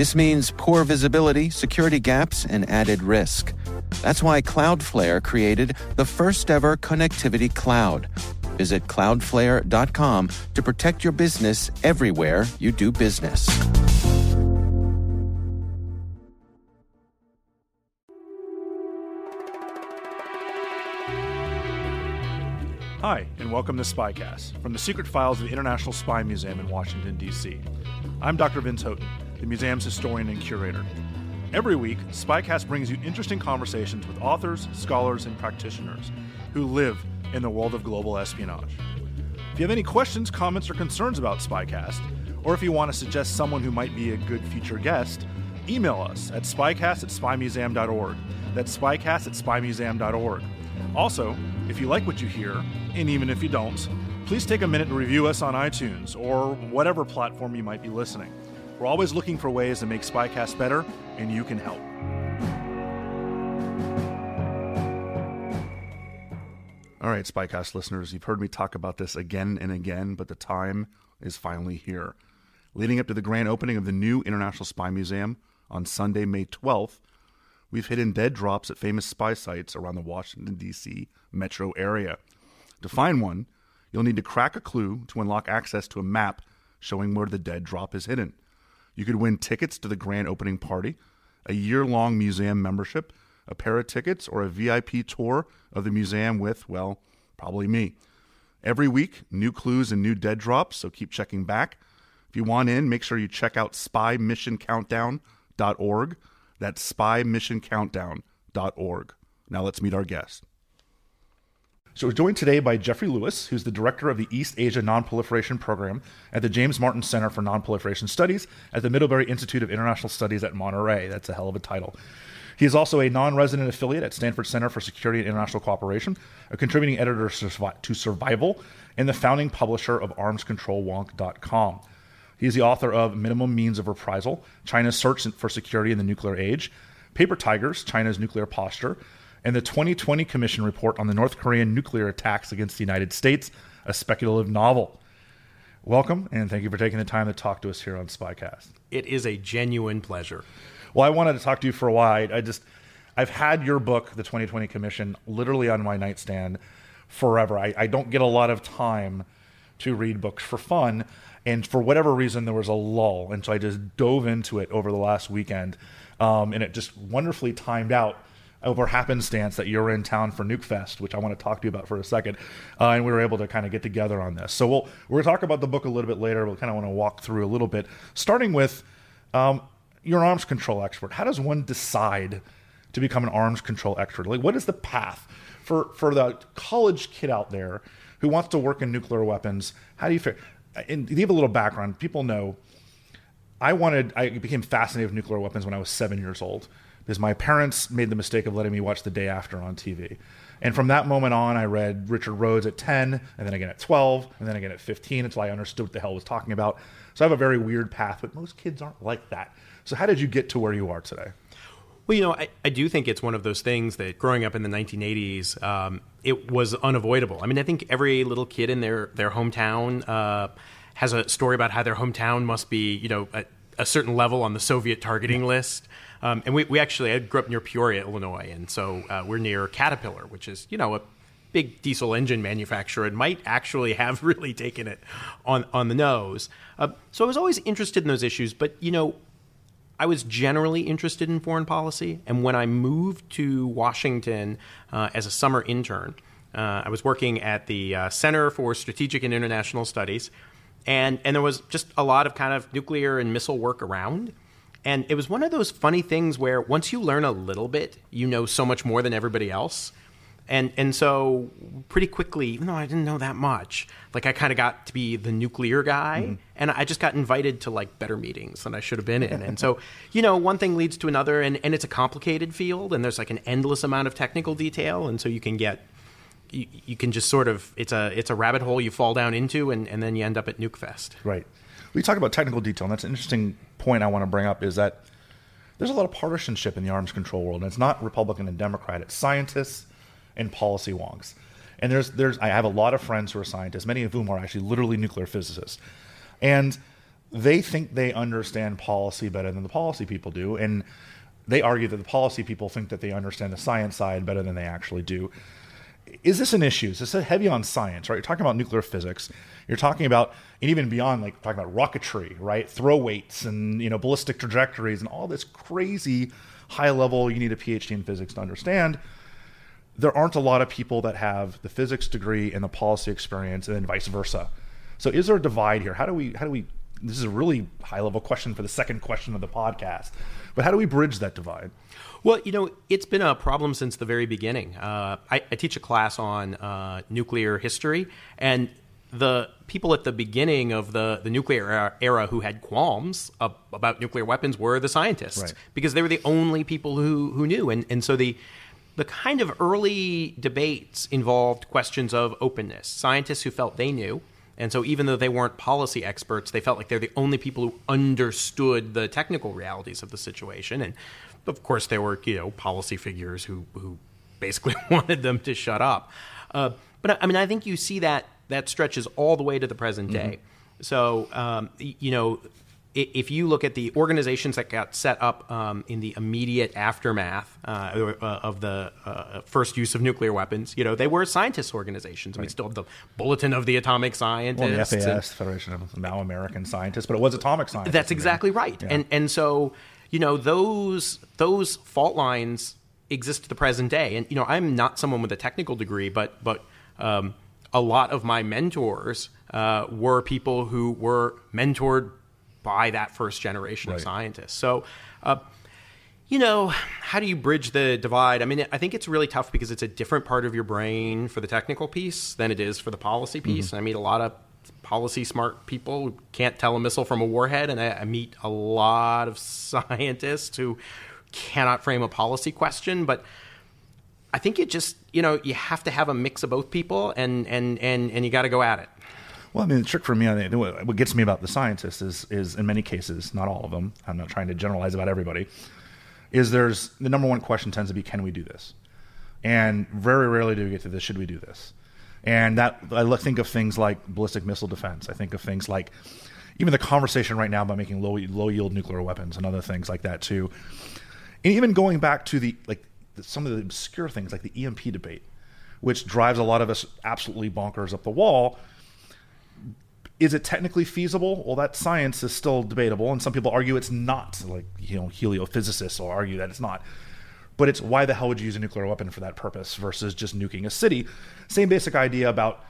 This means poor visibility, security gaps, and added risk. That's why Cloudflare created the first ever connectivity cloud. Visit cloudflare.com to protect your business everywhere you do business. Hi, and welcome to Spycast from the secret files of the International Spy Museum in Washington, D.C. I'm Dr. Vince Houghton, the museum's historian and curator. Every week, Spycast brings you interesting conversations with authors, scholars, and practitioners who live in the world of global espionage. If you have any questions, comments, or concerns about Spycast, or if you want to suggest someone who might be a good future guest, email us at spycast at spymuseum.org. That's spycast at spymuseum.org. Also, if you like what you hear, and even if you don't, please take a minute to review us on iTunes or whatever platform you might be listening. We're always looking for ways to make Spycast better, and you can help. All right, Spycast listeners, you've heard me talk about this again and again, but the time is finally here. Leading up to the grand opening of the new International Spy Museum on Sunday, May 12th, we've hidden dead drops at famous spy sites around the Washington, D.C. metro area. To find one, you'll need to crack a clue to unlock access to a map showing where the dead drop is hidden. You could win tickets to the grand opening party, a year long museum membership, a pair of tickets, or a VIP tour of the museum with, well, probably me. Every week, new clues and new dead drops, so keep checking back. If you want in, make sure you check out spymissioncountdown.org. That's spymissioncountdown.org. Now let's meet our guest. So we're joined today by Jeffrey Lewis, who's the director of the East Asia Nonproliferation Program at the James Martin Center for Nonproliferation Studies at the Middlebury Institute of International Studies at Monterey. That's a hell of a title. He is also a non resident affiliate at Stanford Center for Security and International Cooperation, a contributing editor to Survival, and the founding publisher of ArmsControlWonk.com. He is the author of Minimum Means of Reprisal China's Search for Security in the Nuclear Age, Paper Tigers China's Nuclear Posture, and the 2020 Commission report on the North Korean nuclear attacks against the United States, a speculative novel. Welcome, and thank you for taking the time to talk to us here on Spycast. It is a genuine pleasure. Well, I wanted to talk to you for a while. I just, I've had your book, The 2020 Commission, literally on my nightstand forever. I, I don't get a lot of time to read books for fun. And for whatever reason, there was a lull. And so I just dove into it over the last weekend. Um, and it just wonderfully timed out over happenstance that you're in town for Nuke Fest, which I want to talk to you about for a second. Uh, and we were able to kind of get together on this. So we'll, to talk about the book a little bit later. We'll kind of want to walk through a little bit, starting with um, you're arms control expert. How does one decide to become an arms control expert? Like, what is the path for, for the college kid out there who wants to work in nuclear weapons? How do you figure? And give a little background, people know I wanted, I became fascinated with nuclear weapons when I was seven years old because my parents made the mistake of letting me watch the day after on TV. And from that moment on, I read Richard Rhodes at 10, and then again at 12, and then again at 15 until I understood what the hell I was talking about. So I have a very weird path, but most kids aren't like that. So, how did you get to where you are today? Well, you know, I, I do think it's one of those things that growing up in the 1980s, um, it was unavoidable. I mean, I think every little kid in their, their hometown uh, has a story about how their hometown must be, you know, a, a certain level on the Soviet targeting list. Um, and we, we actually, I grew up near Peoria, Illinois, and so uh, we're near Caterpillar, which is, you know, a big diesel engine manufacturer and might actually have really taken it on, on the nose. Uh, so I was always interested in those issues, but, you know, I was generally interested in foreign policy. And when I moved to Washington uh, as a summer intern, uh, I was working at the uh, Center for Strategic and International Studies. And, and there was just a lot of kind of nuclear and missile work around. And it was one of those funny things where once you learn a little bit, you know so much more than everybody else. and and so pretty quickly, even though I didn't know that much, like I kind of got to be the nuclear guy, mm-hmm. and I just got invited to like better meetings than I should have been in. and so, you know, one thing leads to another, and and it's a complicated field, and there's like an endless amount of technical detail, and so you can get. You, you can just sort of it's a it's a rabbit hole you fall down into and, and then you end up at Nukefest. Right. We talk about technical detail, and that's an interesting point I want to bring up is that there's a lot of partisanship in the arms control world, and it's not Republican and Democrat. It's scientists and policy wonks. And there's there's I have a lot of friends who are scientists, many of whom are actually literally nuclear physicists, and they think they understand policy better than the policy people do, and they argue that the policy people think that they understand the science side better than they actually do. Is this an issue? Is this heavy on science, right? You're talking about nuclear physics. You're talking about, and even beyond, like talking about rocketry, right? Throw weights and you know ballistic trajectories and all this crazy high level. You need a PhD in physics to understand there aren't a lot of people that have the physics degree and the policy experience, and then vice versa. So, is there a divide here? How do we? How do we? This is a really high level question for the second question of the podcast, but how do we bridge that divide? Well, you know, it's been a problem since the very beginning. Uh, I, I, teach a class on uh, nuclear history, and the people at the beginning of the, the nuclear era who had qualms about nuclear weapons were the scientists right. because they were the only people who, who knew. And, and so the, the kind of early debates involved questions of openness. Scientists who felt they knew, and so even though they weren't policy experts, they felt like they're the only people who understood the technical realities of the situation. And of course, there were you know policy figures who who basically wanted them to shut up. Uh, but I mean, I think you see that that stretches all the way to the present day. Mm-hmm. So um, you know, if you look at the organizations that got set up um, in the immediate aftermath uh, uh, of the uh, first use of nuclear weapons, you know, they were scientists organizations. Right. We still have the Bulletin of the Atomic Scientists. Well, the FAS, and, Federation of now American Scientists, but it was atomic science. That's exactly right. Yeah. And and so, you know, those those fault lines exist to the present day. And, you know, I'm not someone with a technical degree, but, but um, a lot of my mentors uh, were people who were mentored by that first generation right. of scientists. So, uh, you know, how do you bridge the divide? I mean, I think it's really tough because it's a different part of your brain for the technical piece than it is for the policy piece. Mm-hmm. I meet a lot of policy smart people who can't tell a missile from a warhead, and I, I meet a lot of scientists who cannot frame a policy question, but I think you just you know you have to have a mix of both people, and and and and you got to go at it. Well, I mean, the trick for me, what gets me about the scientists is, is in many cases, not all of them. I'm not trying to generalize about everybody. Is there's the number one question tends to be, can we do this? And very rarely do we get to this. Should we do this? And that I think of things like ballistic missile defense. I think of things like even the conversation right now about making low low yield nuclear weapons and other things like that too. And even going back to the like some of the obscure things like the EMP debate, which drives a lot of us absolutely bonkers up the wall is it technically feasible? Well, that science is still debatable, and some people argue it's not. Like you know, heliophysicists will argue that it's not. But it's why the hell would you use a nuclear weapon for that purpose versus just nuking a city? Same basic idea about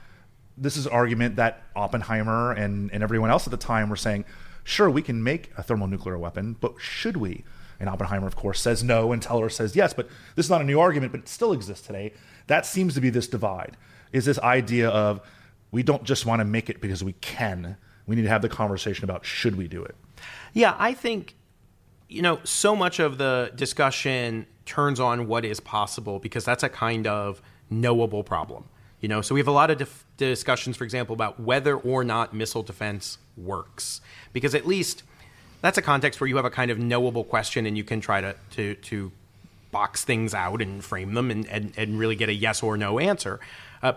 this is argument that Oppenheimer and, and everyone else at the time were saying, sure, we can make a thermonuclear weapon, but should we? And Oppenheimer, of course, says no, and Teller says yes. But this is not a new argument, but it still exists today. That seems to be this divide. Is this idea of we don't just want to make it because we can. We need to have the conversation about should we do it. Yeah, I think you know so much of the discussion turns on what is possible because that's a kind of knowable problem. You know, so we have a lot of dif- discussions, for example, about whether or not missile defense works, because at least that's a context where you have a kind of knowable question and you can try to to, to box things out and frame them and, and, and really get a yes or no answer. Uh,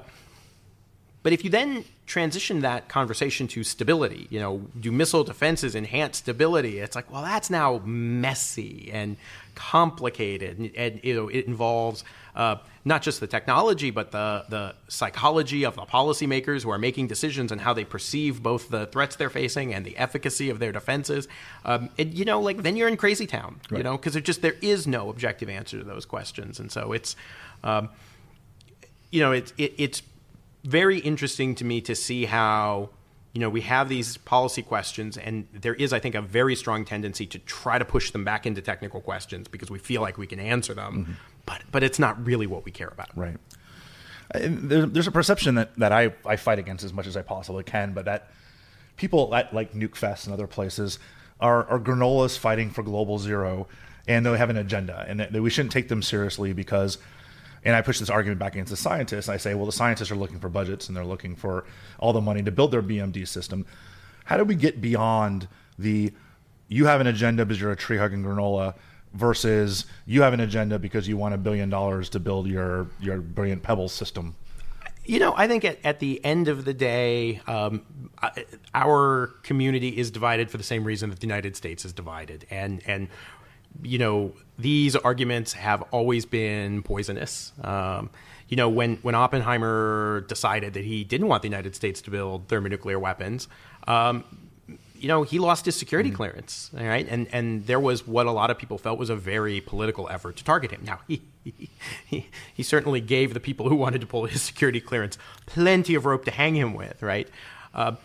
but if you then transition that conversation to stability, you know, do missile defenses enhance stability? It's like, well, that's now messy and complicated, and, and you know, it involves uh, not just the technology, but the the psychology of the policymakers who are making decisions and how they perceive both the threats they're facing and the efficacy of their defenses. Um, and, you know, like then you're in crazy town, right. you know, because just there is no objective answer to those questions, and so it's. Um, you know, it's it, it's very interesting to me to see how you know we have these policy questions and there is i think a very strong tendency to try to push them back into technical questions because we feel like we can answer them mm-hmm. but but it's not really what we care about right There, there's a perception that, that I, I fight against as much as I possibly can, but that people at like Nukefest and other places are, are granolas fighting for global zero, and they have an agenda, and that we shouldn't take them seriously because. And I push this argument back against the scientists. I say, well, the scientists are looking for budgets and they're looking for all the money to build their BMD system. How do we get beyond the you have an agenda because you're a tree hugging granola versus you have an agenda because you want a billion dollars to build your your brilliant pebble system you know, I think at, at the end of the day, um, our community is divided for the same reason that the United States is divided, and and you know these arguments have always been poisonous. Um, you know, when when Oppenheimer decided that he didn't want the United States to build thermonuclear weapons, um, you know, he lost his security mm-hmm. clearance, right? And and there was what a lot of people felt was a very political effort to target him. Now, he he, he certainly gave the people who wanted to pull his security clearance plenty of rope to hang him with, right? Uh,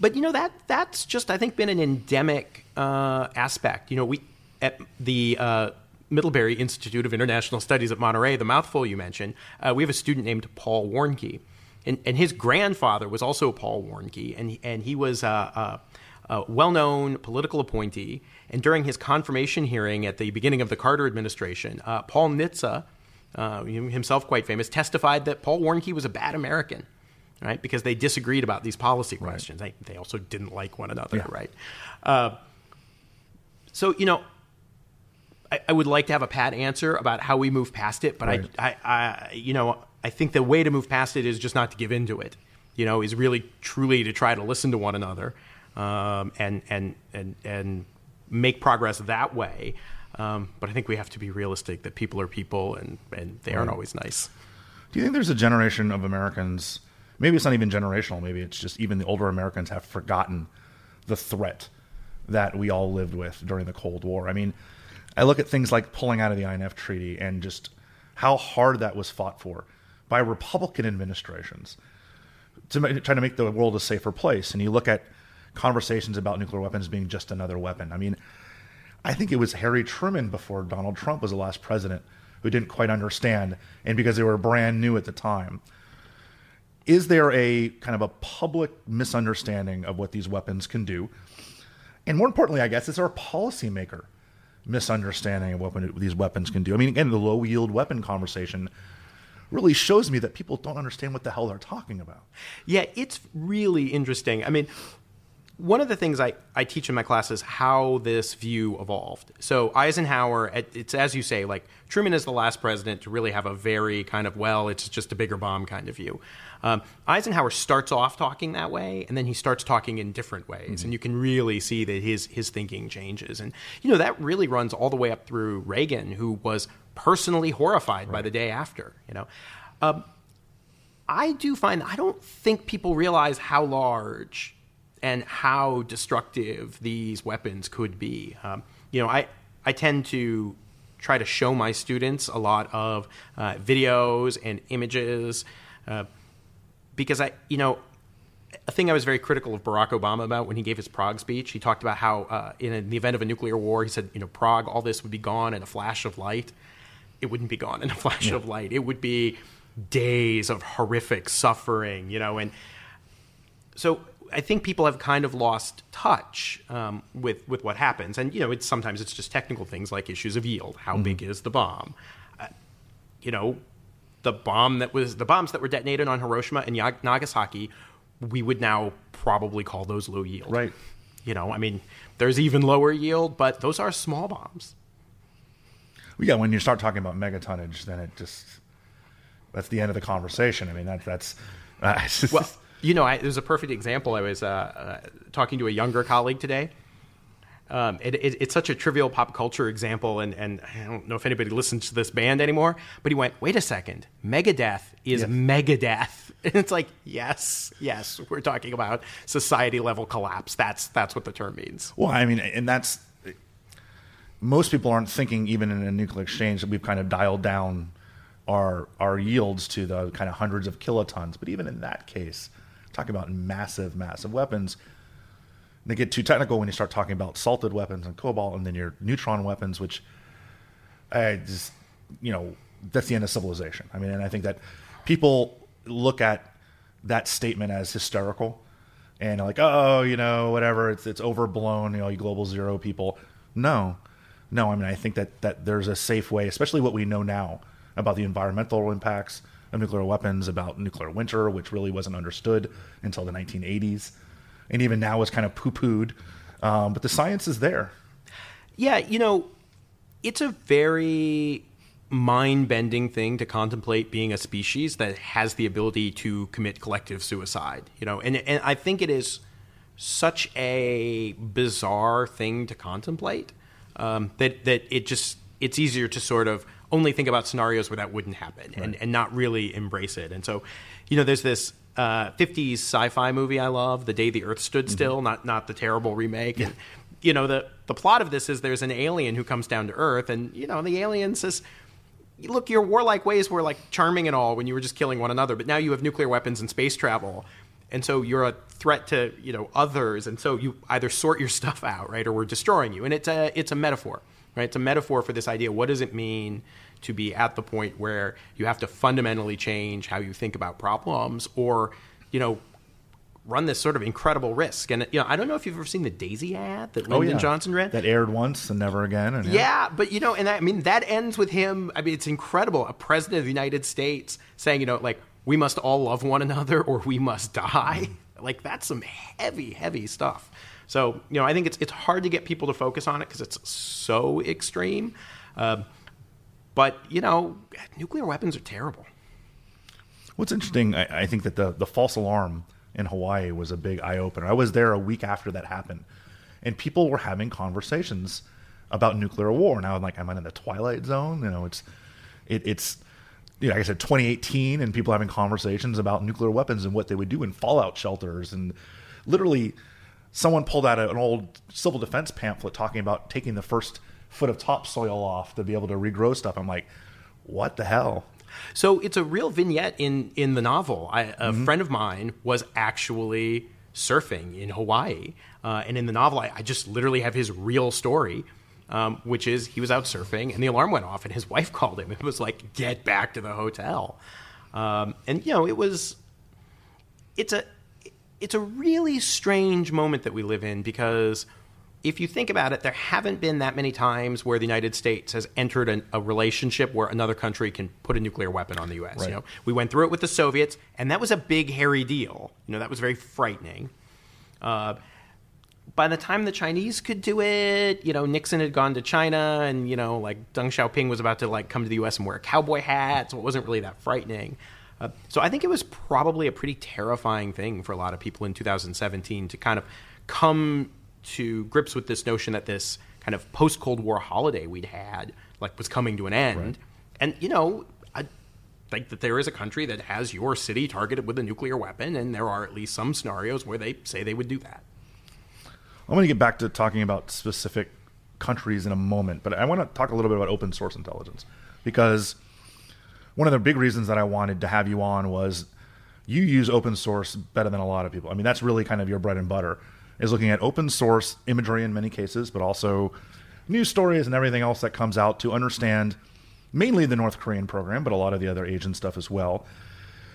but you know that that's just I think been an endemic uh, aspect. You know, we at the uh, Middlebury Institute of International Studies at Monterey, the mouthful you mentioned, uh, we have a student named Paul Warnke. And, and, his grandfather was also Paul Warnke, and he, and he was a, a, a well-known political appointee. And during his confirmation hearing at the beginning of the Carter administration, uh, Paul Nitze, uh, himself quite famous, testified that Paul Warnke was a bad American, right? Because they disagreed about these policy questions. Right. They, they also didn't like one another, yeah. right? Uh, so you know, I, I, would like to have a pat answer about how we move past it, but right. I, I, I, you know, I think the way to move past it is just not to give into it. You know, is really truly to try to listen to one another, um, and and and and make progress that way. Um, but I think we have to be realistic that people are people and, and they aren't always nice. Do you think there's a generation of Americans, maybe it's not even generational, maybe it's just even the older Americans have forgotten the threat that we all lived with during the Cold War? I mean, I look at things like pulling out of the INF Treaty and just how hard that was fought for by Republican administrations to try to make the world a safer place. And you look at conversations about nuclear weapons being just another weapon. I mean, I think it was Harry Truman before Donald Trump was the last president who didn't quite understand, and because they were brand new at the time. Is there a kind of a public misunderstanding of what these weapons can do? And more importantly, I guess, is there a policymaker misunderstanding of what these weapons can do? I mean, again, the low yield weapon conversation really shows me that people don't understand what the hell they're talking about. Yeah, it's really interesting. I mean, one of the things I, I teach in my class is how this view evolved. So Eisenhower, it's as you say, like Truman is the last president to really have a very kind of well, it's just a bigger bomb kind of view. Um, Eisenhower starts off talking that way, and then he starts talking in different ways, mm-hmm. and you can really see that his his thinking changes. And you know that really runs all the way up through Reagan, who was personally horrified right. by the day after. You know. Um, I do find I don't think people realize how large and how destructive these weapons could be. Um, you know, I, I tend to try to show my students a lot of uh, videos and images uh, because I, you know, a thing I was very critical of Barack Obama about when he gave his Prague speech. He talked about how, uh, in the event of a nuclear war, he said, you know, Prague, all this would be gone in a flash of light. It wouldn't be gone in a flash yeah. of light. It would be days of horrific suffering, you know, and so I think people have kind of lost touch um, with with what happens, and you know, it's sometimes it's just technical things like issues of yield. How mm-hmm. big is the bomb? Uh, you know, the bomb that was the bombs that were detonated on Hiroshima and Nagasaki, we would now probably call those low yield. Right. You know, I mean, there's even lower yield, but those are small bombs. Well, yeah, when you start talking about megatonnage, then it just that's the end of the conversation. I mean, that, that's uh, well, you know, I, there's a perfect example. I was uh, uh, talking to a younger colleague today. Um, it, it, it's such a trivial pop culture example, and, and I don't know if anybody listens to this band anymore, but he went, wait a second, Megadeth is yes. Megadeth. And it's like, yes, yes, we're talking about society level collapse. That's, that's what the term means. Well, I mean, and that's, most people aren't thinking, even in a nuclear exchange, that we've kind of dialed down our, our yields to the kind of hundreds of kilotons. But even in that case, talking about massive, massive weapons. They get too technical when you start talking about salted weapons and cobalt, and then your neutron weapons, which I just, you know, that's the end of civilization. I mean, and I think that people look at that statement as hysterical and like, oh, you know, whatever, it's it's overblown, you know, you global zero people. No, no. I mean, I think that that there's a safe way, especially what we know now about the environmental impacts of nuclear weapons, about nuclear winter, which really wasn't understood until the 1980s, and even now is kind of poo-pooed. Um, but the science is there. Yeah, you know, it's a very mind bending thing to contemplate being a species that has the ability to commit collective suicide. You know, and and I think it is such a bizarre thing to contemplate um, that that it just it's easier to sort of only think about scenarios where that wouldn't happen right. and, and not really embrace it. And so, you know, there's this uh, 50s sci-fi movie I love, The Day the Earth Stood mm-hmm. Still, not not the terrible remake. Yeah. And you know, the the plot of this is there's an alien who comes down to Earth, and you know, the alien says look, your warlike ways were like charming and all when you were just killing one another, but now you have nuclear weapons and space travel. And so you're a threat to, you know, others. And so you either sort your stuff out, right, or we're destroying you. And it's a, it's a metaphor, right? It's a metaphor for this idea. What does it mean to be at the point where you have to fundamentally change how you think about problems or, you know, run this sort of incredible risk. And you know, I don't know if you've ever seen the Daisy ad that oh, Lyndon oh, yeah. Johnson ran. That aired once and never again. And, yeah. yeah. but you know, and I mean that ends with him. I mean, it's incredible. A president of the United States saying, you know, like we must all love one another or we must die. Mm. Like that's some heavy, heavy stuff. So you know, I think it's it's hard to get people to focus on it because it's so extreme. Uh, but you know, nuclear weapons are terrible. What's interesting, I, I think that the the false alarm in Hawaii was a big eye opener. I was there a week after that happened, and people were having conversations about nuclear war. Now I'm like, am I in the twilight zone? You know, it's it, it's you know, like I said, 2018, and people having conversations about nuclear weapons and what they would do in fallout shelters, and literally, someone pulled out an old civil defense pamphlet talking about taking the first foot of topsoil off to be able to regrow stuff. I'm like, what the hell? So it's a real vignette in in the novel. I, a mm-hmm. friend of mine was actually surfing in Hawaii, uh, and in the novel, I, I, just literally have his real story. Um, which is he was out surfing and the alarm went off and his wife called him. It was like get back to the hotel, um, and you know it was. It's a it's a really strange moment that we live in because if you think about it, there haven't been that many times where the United States has entered an, a relationship where another country can put a nuclear weapon on the U.S. Right. You know, we went through it with the Soviets, and that was a big, hairy deal. You know, that was very frightening. Uh, by the time the Chinese could do it, you know, Nixon had gone to China, and you know, like Deng Xiaoping was about to like come to the U.S. and wear a cowboy hat, so it wasn't really that frightening. Uh, so I think it was probably a pretty terrifying thing for a lot of people in 2017 to kind of come to grips with this notion that this kind of post Cold War holiday we'd had like was coming to an end. Right. And you know, I think that there is a country that has your city targeted with a nuclear weapon, and there are at least some scenarios where they say they would do that. I'm going to get back to talking about specific countries in a moment, but I want to talk a little bit about open source intelligence because one of the big reasons that I wanted to have you on was you use open source better than a lot of people. I mean, that's really kind of your bread and butter is looking at open source imagery in many cases, but also news stories and everything else that comes out to understand mainly the North Korean program, but a lot of the other Asian stuff as well.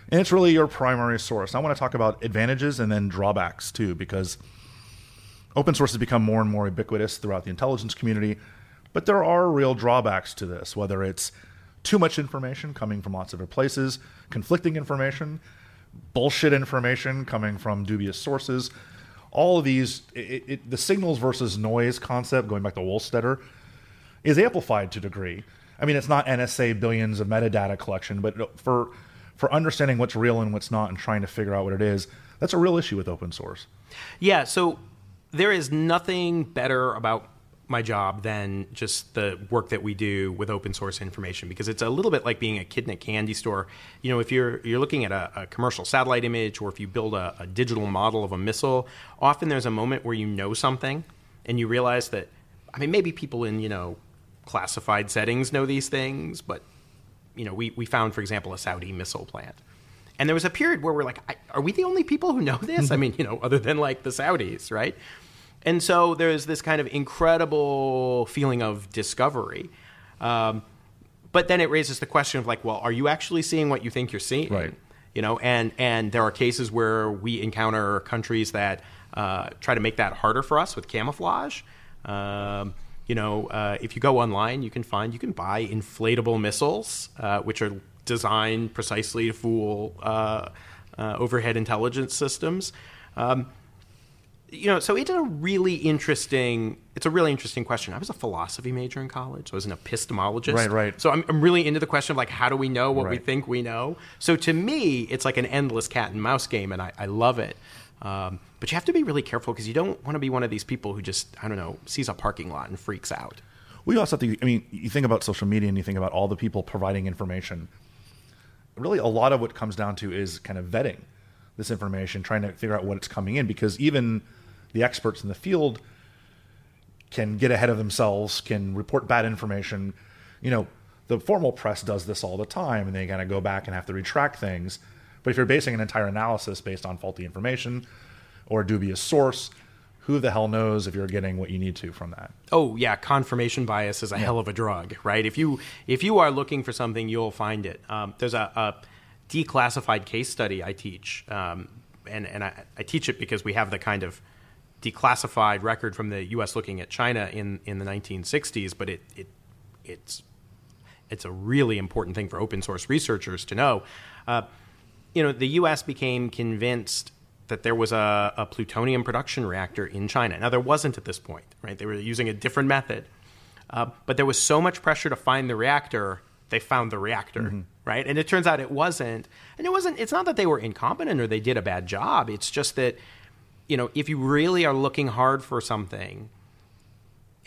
And it's really your primary source. I want to talk about advantages and then drawbacks too, because open source has become more and more ubiquitous throughout the intelligence community. But there are real drawbacks to this, whether it's too much information coming from lots of other places, conflicting information, bullshit information coming from dubious sources, all of these, it, it, the signals versus noise concept, going back to Wohlstetter, is amplified to a degree. I mean, it's not NSA billions of metadata collection, but for for understanding what's real and what's not and trying to figure out what it is, that's a real issue with open source. Yeah. So there is nothing better about my job than just the work that we do with open source information because it's a little bit like being a kid in a candy store. You know, if you're you're looking at a, a commercial satellite image or if you build a, a, digital model of a missile, often there's a moment where you know something and you realize that I mean maybe people in, you know, classified settings know these things, but you know, we, we found, for example, a Saudi missile plant. And there was a period where we're like, are we the only people who know this? I mm-hmm. mean, you know, other than like the Saudis, right? And so there's this kind of incredible feeling of discovery. Um, but then it raises the question of like, well, are you actually seeing what you think you're seeing? Right. You know, and and there are cases where we encounter countries that uh, try to make that harder for us with camouflage. Um, you know, uh, if you go online, you can find you can buy inflatable missiles, uh, which are designed precisely to fool uh, uh, overhead intelligence systems. Um, you know, so it's a really interesting. It's a really interesting question. I was a philosophy major in college. So I was an epistemologist. Right, right. So I'm, I'm really into the question of like, how do we know what we think we know? So to me, it's like an endless cat and mouse game, and I, I love it. Um, but you have to be really careful because you don't want to be one of these people who just, I don't know, sees a parking lot and freaks out. We also have to. I mean, you think about social media and you think about all the people providing information. Really, a lot of what comes down to is kind of vetting this information, trying to figure out what it's coming in, because even the experts in the field can get ahead of themselves, can report bad information. You know, the formal press does this all the time, and they kind of go back and have to retract things. But if you're basing an entire analysis based on faulty information or a dubious source, who the hell knows if you're getting what you need to from that? Oh yeah, confirmation bias is a hell of a drug, right? If you if you are looking for something, you'll find it. Um, there's a, a declassified case study I teach, um, and and I, I teach it because we have the kind of declassified record from the U.S. looking at China in in the 1960s, but it it it's it's a really important thing for open source researchers to know. Uh, you know, the U.S. became convinced that there was a, a plutonium production reactor in China. Now, there wasn't at this point, right? They were using a different method. Uh, but there was so much pressure to find the reactor, they found the reactor, right? And it turns out it wasn't. And it wasn't, it's not that they were incompetent or they did a bad job. It's just that, you know, if you really are looking hard for something,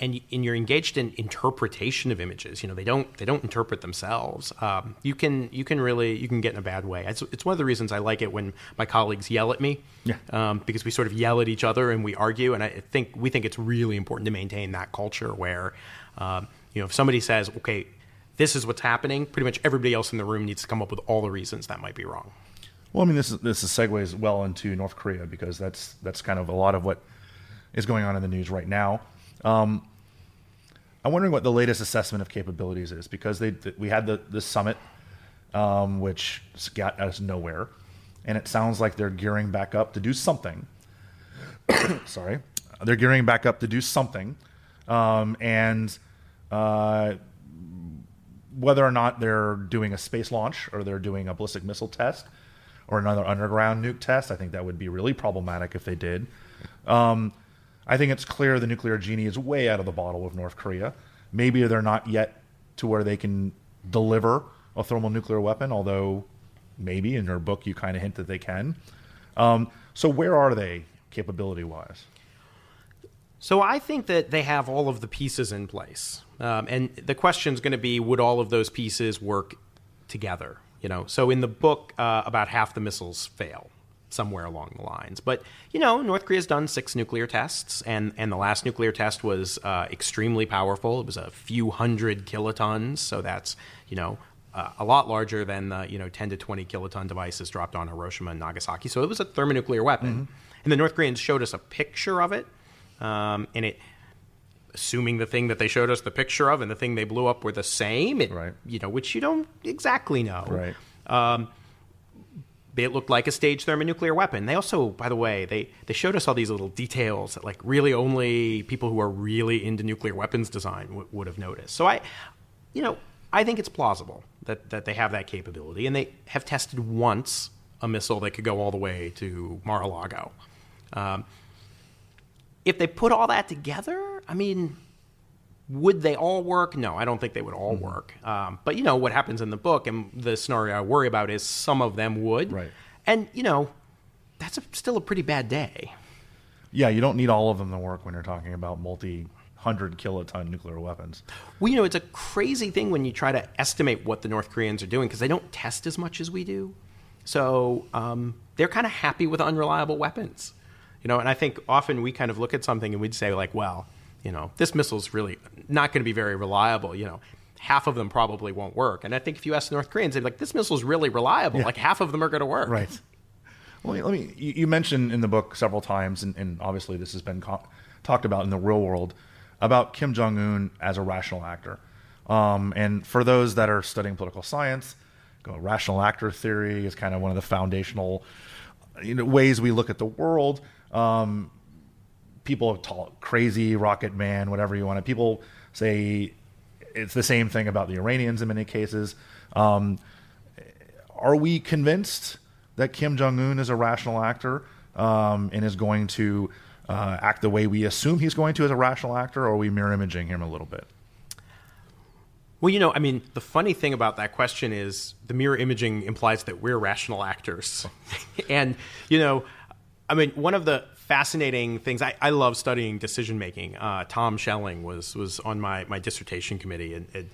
and, and you're engaged in interpretation of images. You know, they don't they don't interpret themselves. Um, you can you can really you can get in a bad way. It's, it's one of the reasons I like it when my colleagues yell at me, Yeah. um, because we sort of yell at each other and we argue. And I think we think it's really important to maintain that culture where, um, you know, if somebody says, okay, this is what's happening, pretty much everybody else in the room needs to come up with all the reasons that might be wrong. Well, I mean, this is this is segues well into North Korea because that's that's kind of a lot of what is going on in the news right now. Um, I'm wondering what the latest assessment of capabilities is because they th- we had the the summit, um, which got us nowhere, and it sounds like they're gearing back up to do something. Sorry, they're gearing back up to do something, um, and uh, whether or not they're doing a space launch or they're doing a ballistic missile test or another underground nuke test, I think that would be really problematic if they did. Um, I think it's clear the nuclear genie is way out of the bottle with North Korea. Maybe they're not yet to where they can deliver a thermonuclear weapon, although maybe in your book you kind of hint that they can. Um, so where are they capability wise? So I think that they have all of the pieces in place, um, and the question is going to be: Would all of those pieces work together? You know, so in the book, uh, about half the missiles fail somewhere along the lines. But you know, North Korea's done six nuclear tests, and and the last nuclear test was uh, extremely powerful. It was a few hundred kilotons, so that's you know. Uh, a lot larger than the you know 10 to 20 kiloton devices dropped on Hiroshima and Nagasaki. So it was a thermonuclear weapon, and the North Koreans showed us a picture of it, um, and it assuming the thing that they showed us the picture of and the thing they blew up were the same, it, Right. you know, which you don't exactly know. Right. Um, it looked like a staged thermonuclear weapon. They also, by the way, they, they showed us all these little details that like really only people who are really into nuclear weapons design w- would have noticed. So I, you know, I think it's plausible that, that they have that capability, and they have tested once a missile that could go all the way to Mar-a-Lago. Um, if they put all that together, I mean, would they all work? No, I don't think they would all Mm-hmm. work. Um, but you know what happens in the book, and the scenario I worry about is some of them would. Right. And you know, that's a, still a pretty bad day. Yeah, you don't need all of them to work when you're talking about multi hundred kiloton nuclear weapons. Well, you know, it's a crazy thing when you try to estimate what the North Koreans are doing because they don't test as much as we do. So um, they're kind of happy with unreliable weapons. You know, and I think often we kind of look at something and we'd say, like, well, you know, this missile's really not going to be very reliable. You know, half of them probably won't work. And I think if you ask the North Koreans, they'd be like, this missile's really reliable. Like, half of them are going to work. Right. Well, let me. You mentioned in the book several times, and, and obviously this has been co- talked about in the real world about Kim Jong Un as a rational actor. Um, and for those that are studying political science, go rational actor theory is kind of one of the foundational you know, ways we look at the world. Um, people talk crazy, rocket man, whatever you want to. People say it's the same thing about the Iranians in many cases. Um, are we convinced that Kim Jong Un is a rational actor um, and is going to uh, act the way we assume he's going to as a rational actor, or are we mirror imaging him a little bit? Well, you know, I mean, the funny thing about that question is the mirror imaging implies that we're rational actors. and, you know, I mean, one of the fascinating things I, I love studying decision making. Uh, Tom Schelling was was on my my dissertation committee, and, and,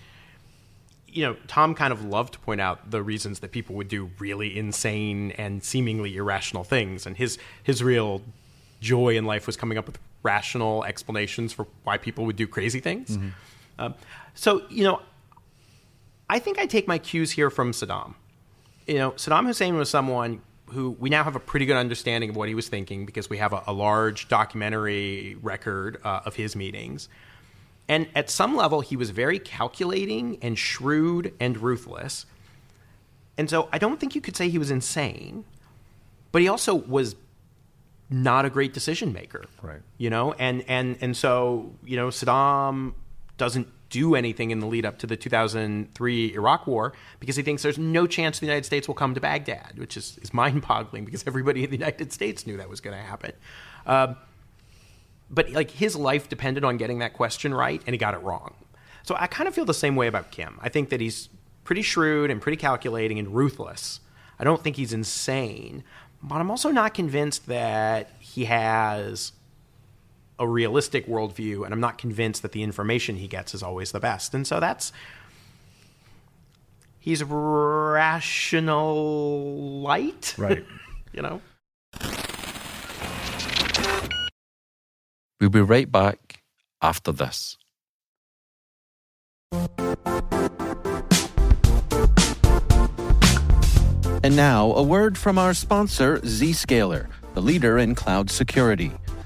you know, Tom kind of loved to point out the reasons that people would do really insane and seemingly irrational things, and his his real joy in life was coming up with rational explanations for why people would do crazy things. Mm-hmm. Um, so, you know, I think I take my cues here from Saddam. You know, Saddam Hussein was someone who we now have a pretty good understanding of what he was thinking because we have a, a large documentary record uh, of his meetings. And at some level, he was very calculating and shrewd and ruthless. And so I don't think you could say he was insane, but he also was not a great decision maker. Right. You know, and and and so, you know, Saddam doesn't do anything in the lead up to the 2003 Iraq War because he thinks there's no chance the United States will come to Baghdad, which is, is mind boggling because everybody in the United States knew that was going to happen. Uh, but like his life depended on getting that question right, and he got it wrong. So I kind of feel the same way about Kim. I think that he's pretty shrewd and pretty calculating and ruthless. I don't think he's insane, but I'm also not convinced that he has a realistic worldview, and I'm not convinced that the information he gets is always the best. And so that's he's rational light, right? you know. We'll be right back after this. And now, a word from our sponsor, Zscaler, the leader in cloud security.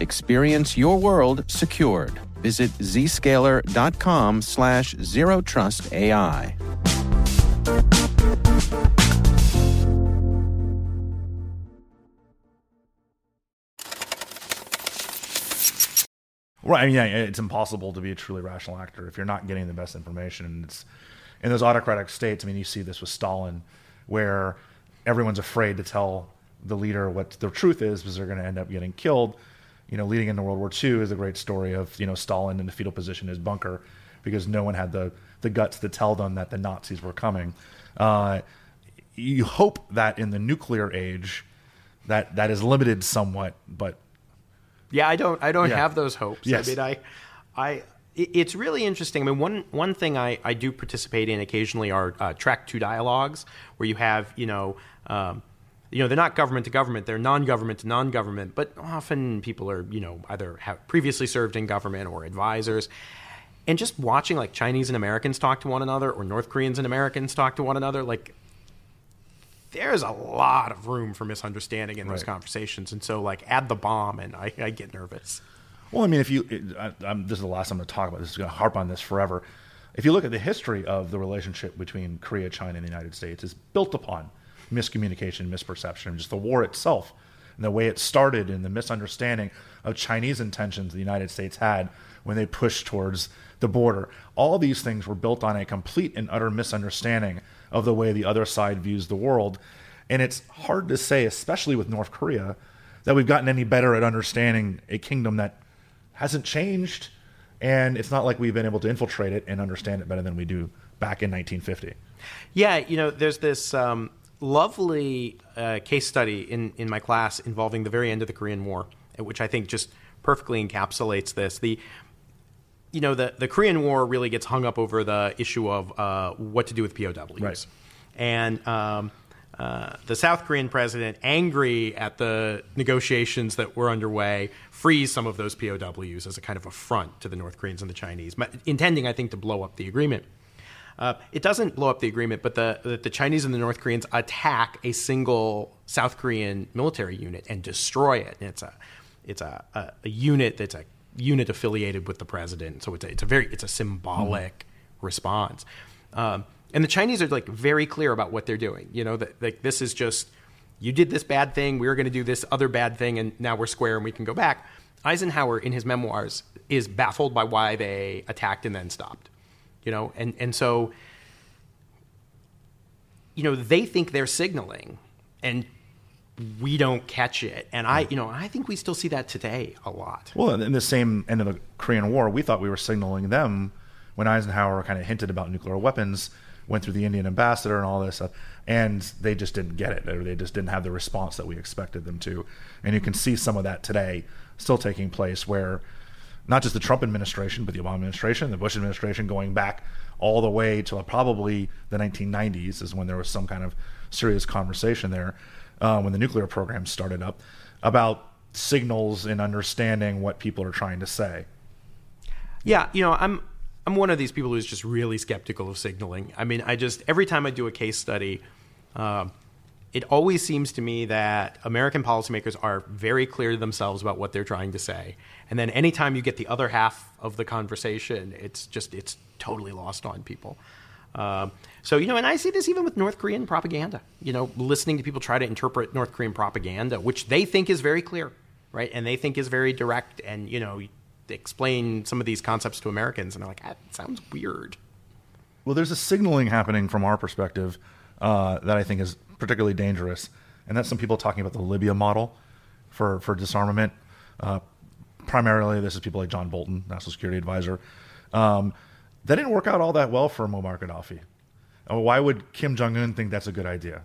Experience your world secured. Visit zscaler.com slash zero trust AI. Right. I mean, yeah, it's impossible to be a truly rational actor if you're not getting the best information. And it's in those autocratic states. I mean, you see this with Stalin, where everyone's afraid to tell the leader what the truth is because they're going to end up getting killed you know, leading into World War II is a great story of you know Stalin in the fetal position in his bunker because no one had the the guts to tell them that the Nazis were coming. Uh, you hope that in the nuclear age, that that is limited somewhat, but yeah, I don't I don't yeah. have those hopes. Yes. I mean, I I it's really interesting. I mean, one one thing I, I do participate in occasionally are uh, track two dialogues where you have you know um, you know they're not government to government they're non-government to non-government but often people are you know either have previously served in government or advisors. And just watching like chinese and americans talk to one another or north koreans and americans talk to one another like there's a lot of room for misunderstanding in those right. conversations. And so like add the bomb and i, I get nervous. Well i mean if you I, this is the last i'm going to talk about this. Is going to harp on this forever. If you look at the history of the relationship between korea china and the united states it's built upon miscommunication, misperception, just the war itself and the way it started and the misunderstanding of Chinese intentions the United States had when they pushed towards the border. All these things were built on a complete and utter misunderstanding of the way the other side views the world. And it's hard to say, especially with North Korea, that we've gotten any better at understanding a kingdom that hasn't changed. And it's not like we've been able to infiltrate it and understand it better than we do back in 1950. Yeah, you know, there's this um, lovely uh, case study in, in my class involving the very end of the Korean War, which I think just perfectly encapsulates this. The you know, the, the Korean War really gets hung up over the issue of uh, what to do with POWs. Right. And um, uh, the South Korean president, angry at the negotiations that were underway, frees some of those POWs as a kind of affront to the North Koreans and the Chinese, intending, I think, to blow up the agreement. Uh, it doesn't blow up the agreement, but the, the, Chinese and the North Koreans attack a single South Korean military unit and destroy it. And it's a it's a, a, a unit that's a unit affiliated with the president. So it's a, it's a very it's a symbolic mm-hmm. response. Um, and the Chinese are like very clear about what they're doing. You know that like this is just you did this bad thing, we are going to do this other bad thing, and now we're square and we can go back. Eisenhower in his memoirs is baffled by why they attacked and then stopped you know, and and so you know they think they're signaling, and we don't catch it. And I, you know, I think we still see that today a lot. Well, in the same end of the Korean War, we thought we were signaling them when Eisenhower kind of hinted about nuclear weapons, went through the Indian ambassador and all this stuff, and they just didn't get it. Or they just didn't have the response that we expected them to. And you can see some of that today still taking place where not just the Trump administration, but the Obama administration, the Bush administration, going back all the way to probably the 1990s is when there was some kind of serious conversation there uh, when the nuclear program started up about signals and understanding what people are trying to say. Yeah, you know, I'm I'm one of these people who's just really skeptical of signaling. I mean, I just every time I do a case study. Uh, it always seems to me that American policymakers are very clear to themselves about what they're trying to say. And then anytime you get the other half of the conversation, it's just, it's totally lost on people. Uh, so, you know, and I see this even with North Korean propaganda, you know, listening to people try to interpret North Korean propaganda, which they think is very clear, right? And they think is very direct and, you know, explain some of these concepts to Americans. And they're like, that sounds weird. Well, there's a signaling happening from our perspective uh, that I think is particularly dangerous. And that's some people talking about the Libya model for, for disarmament. Uh, primarily, this is people like John Bolton, National Security Advisor. Um, that didn't work out all that well for Muammar Gaddafi. Uh, why would Kim Jong Un think that's a good idea?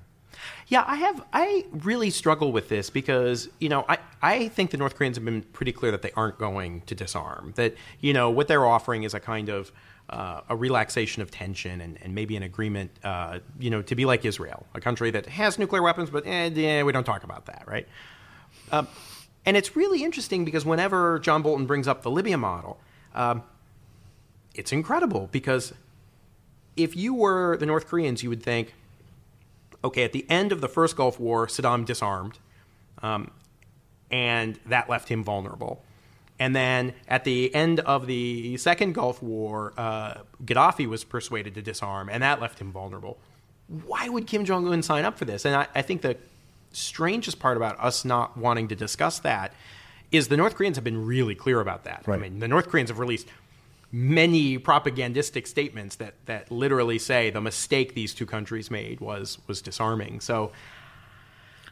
Yeah, I have. I really struggle with this because you know I I think the North Koreans have been pretty clear that they aren't going to disarm. That you know what they're offering is a kind of uh, a relaxation of tension and, and maybe an agreement, uh, you know, to be like Israel, a country that has nuclear weapons, but eh, yeah, we don't talk about that, right? Um, and it's really interesting because whenever John Bolton brings up the Libya model, um, it's incredible because if you were the North Koreans, you would think, okay, at the end of the first Gulf War, Saddam disarmed, um, and that left him vulnerable. And then at the end of the second Gulf War, uh, Gaddafi was persuaded to disarm, and that left him vulnerable. Why would Kim Jong un sign up for this? And I, I think the strangest part about us not wanting to discuss that is the North Koreans have been really clear about that. Right. I mean, the North Koreans have released many propagandistic statements that, that literally say the mistake these two countries made was was disarming. So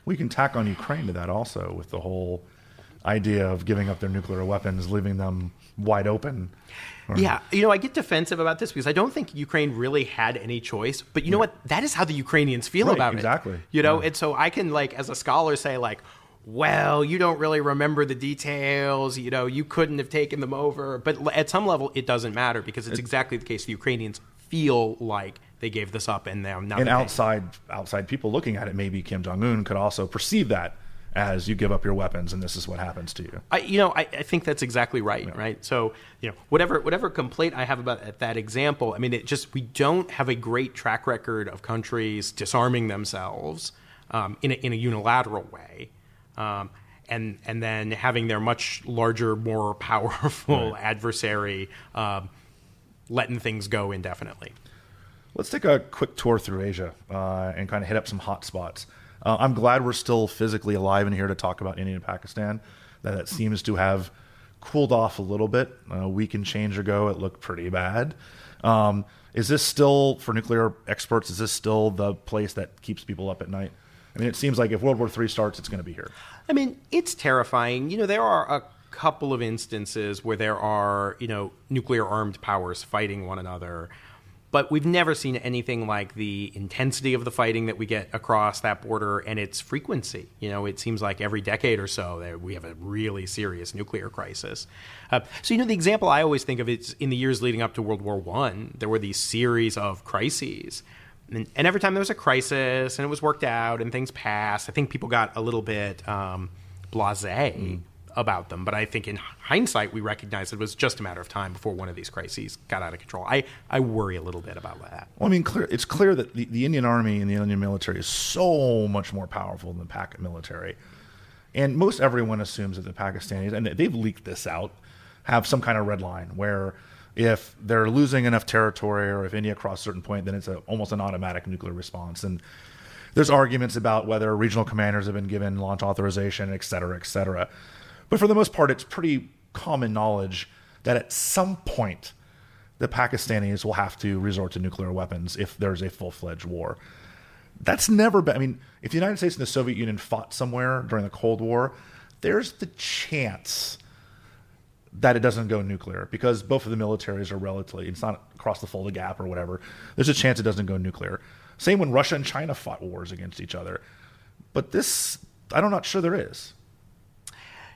we can tack on Ukraine to that also with the whole idea of giving up their nuclear weapons, leaving them wide open. Or, yeah, you know, I get defensive about this because I don't think Ukraine really had any choice. But you know what? That is how the Ukrainians feel right, about exactly. it. Exactly. You know, yeah. and so I can like as a scholar say like, well, you don't really remember the details. You know, you couldn't have taken them over. But at some level, it doesn't matter because it's exactly the case. The Ukrainians feel like they gave this up, and now and outside outside people looking at it, maybe Kim Jong Un could also perceive that as you give up your weapons and this is what happens to you. I, you know, I, I think that's exactly right, yeah. right? So, you know, whatever whatever complaint I have about that example, I mean, it just we don't have a great track record of countries disarming themselves um, in a, in a unilateral way. Um, and, and then having their much larger, more powerful right. adversary um, letting things go indefinitely. Let's take a quick tour through Asia uh, and kind of hit up some hot spots. Uh, I'm glad we're still physically alive and here to talk about India and Pakistan. That it seems to have cooled off a little bit. A week and change ago, it looked pretty bad. Um, is this still, for nuclear experts, is this still the place that keeps people up at night? I mean, it seems like if World War III starts, it's going to be here. I mean, it's terrifying. You know, there are a couple of instances where there are, you know, nuclear armed powers fighting one another. But we've never seen anything like the intensity of the fighting that we get across that border and its frequency. You know, it seems like every decade or so we have a really serious nuclear crisis. Uh, so, you know, the example I always think of is in the years leading up to World War One, there were these series of crises. And, and, every time there was a crisis and it was worked out and things passed, I think people got a little bit um, blasé mm about them. But I think in hindsight, we recognize it was just a matter of time before one of these crises got out of control. I, I worry a little bit about that. Well, I mean, clear, it's clear that the, the Indian Army and the Indian military is so much more powerful than the Pak military. And most everyone assumes that the Pakistanis, and they've leaked this out, have some kind of red line where if they're losing enough territory or if India crosses a certain point, then it's a, almost an automatic nuclear response. And there's arguments about whether regional commanders have been given launch authorization, et cetera, et cetera. But for the most part, it's pretty common knowledge that at some point the Pakistanis will have to resort to nuclear weapons if there's a full fledged war. That's never been, I mean, if the United States and the Soviet Union fought somewhere during the Cold War, there's the chance that it doesn't go nuclear because both of the militaries are relatively, it's not across the Fulda Gap or whatever. There's a chance it doesn't go nuclear. Same when Russia and China fought wars against each other. But this, I'm not sure there is.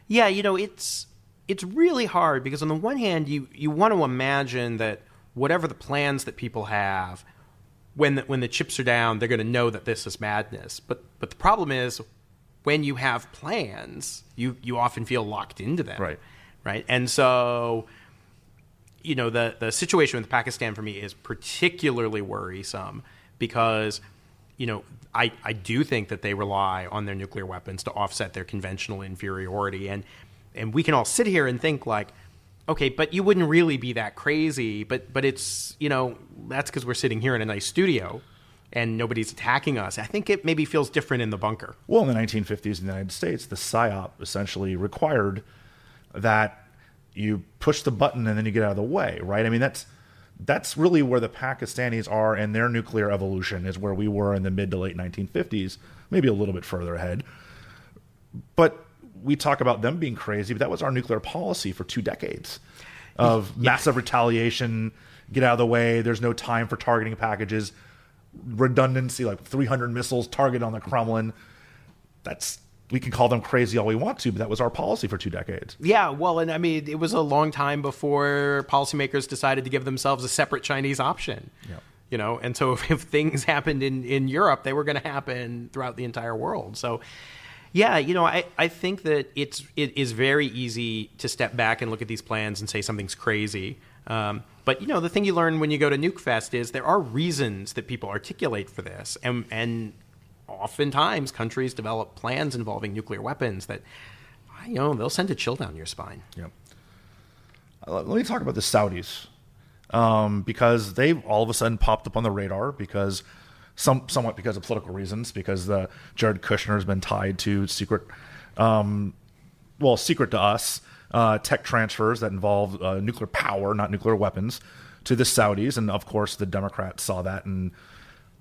Yeah, you know, it's it's really hard because on the one hand, you you want to imagine that whatever the plans that people have, when the, when the chips are down, they're going to know that this is madness. But but the problem is, when you have plans, you you often feel locked into them. Right. Right. And so, you know, the the situation with Pakistan for me is particularly worrisome because, you know, I, I do think that they rely on their nuclear weapons to offset their conventional inferiority. And, and we can all sit here and think, like, okay, but you wouldn't really be that crazy. But, but it's, you know, that's because we're sitting here in a nice studio and nobody's attacking us. I think it maybe feels different in the bunker. Well, in the 1950s in the United States, the SIOP essentially required that you push the button and then you get out of the way, right? I mean, that's that's really where the Pakistanis are and their nuclear evolution, is where we were in the mid to late 1950s, maybe a little bit further ahead. But we talk about them being crazy, but that was our nuclear policy for two decades of yeah. massive retaliation, get out of the way, there's no time for targeting packages, redundancy, like 300 missiles targeted on the Kremlin. That's we can call them crazy all we want to, but that was our policy for two decades. Yeah, well, and I mean, it was a long time before policymakers decided to give themselves a separate Chinese option. Yeah. You know, and so if, if things happened in, in Europe, they were going to happen throughout the entire world. So, yeah, you know, I, I think that it's it is very easy to step back and look at these plans and say something's crazy. Um, but you know, the thing you learn when you go to Nuke Fest is there are reasons that people articulate for this, and and oftentimes countries develop plans involving nuclear weapons that, you know, they'll send a chill down your spine. Yep. Uh, let me talk about the Saudis um, because they've all of a sudden popped up on the radar because some somewhat because of political reasons because the Jared Kushner has been tied to secret, um, well, secret to us uh, tech transfers that involve uh, nuclear power, not nuclear weapons, to the Saudis, and of course the Democrats saw that and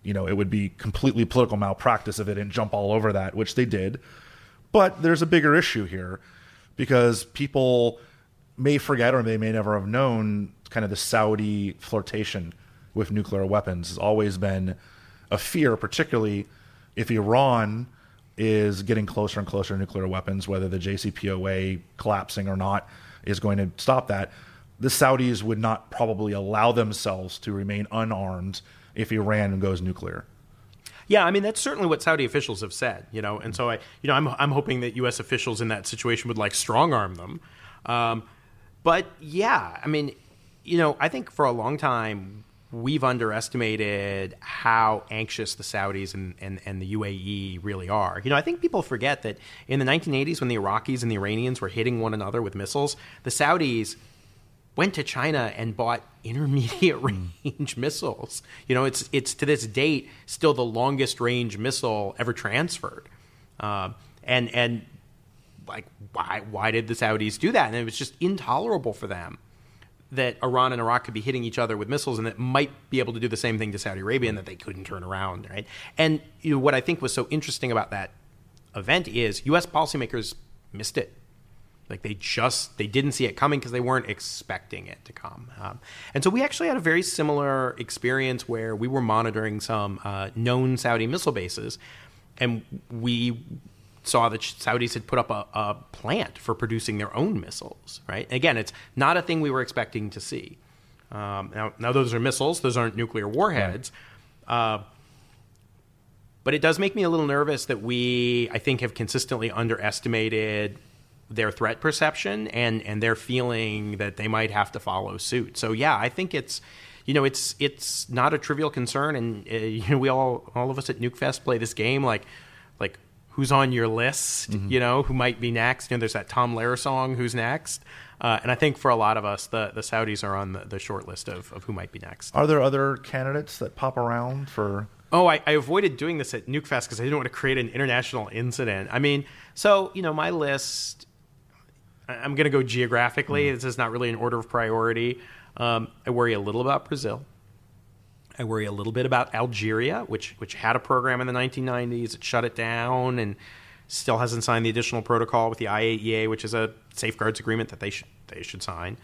you know, it would be completely political malpractice if they didn't jump all over that, which they did. But there's a bigger issue here because people may forget or they may never have known kind of the Saudi flirtation with nuclear weapons has always been a fear, particularly if Iran is getting closer and closer to nuclear weapons, whether the JCPOA collapsing or not is going to stop that. The Saudis would not probably allow themselves to remain unarmed if Iran goes nuclear. Yeah, I mean that's certainly what Saudi officials have said, you know, and so I, you know, I'm I'm hoping that U.S. officials in that situation would like strong arm them, um, but yeah, I mean, you know, I think for a long time we've underestimated how anxious the Saudis and, and, and the UAE really are. You know, I think people forget that in the 1980s when the Iraqis and the Iranians were hitting one another with missiles, the Saudis went to China and bought intermediate range missiles. You know, it's it's to this date still the longest range missile ever transferred. Uh, and and like why why did the Saudis do that? And it was just intolerable for them that Iran and Iraq could be hitting each other with missiles and that might be able to do the same thing to Saudi Arabia and that they couldn't turn around, right? And you know, what I think was so interesting about that event is US policymakers missed it Like they just they didn't see it coming because they weren't expecting it to come. Um, and so we actually had a very similar experience where we were monitoring some uh, known Saudi missile bases, and we saw that Saudis had put up a, a plant for producing their own missiles. Right? Again, it's not a thing we were expecting to see. Um, now, now those are missiles; those aren't nuclear warheads. Uh, but it does make me a little nervous that we, I think, have consistently underestimated their threat perception and and their feeling that they might have to follow suit. So yeah, I think it's you know it's it's not a trivial concern, and uh, you know we all all of us at NukeFest play this game like like who's on your list, mm-hmm. you know, who might be next. You know, there's that Tom Lehrer song, "Who's Next," uh, and I think for a lot of us, the the Saudis are on the, the short list of of who might be next. Are there other candidates that pop around for? Oh, I, I avoided doing this at NukeFest because I didn't want to create an international incident. I mean, so you know, my list I'm going to go geographically. Mm. This is not really an order of priority. Um, I worry a little about Brazil. I worry a little bit about Algeria, which which had a program in the 1990s. It shut it down and still hasn't signed the additional protocol with the IAEA, which is a safeguards agreement that they should they should sign.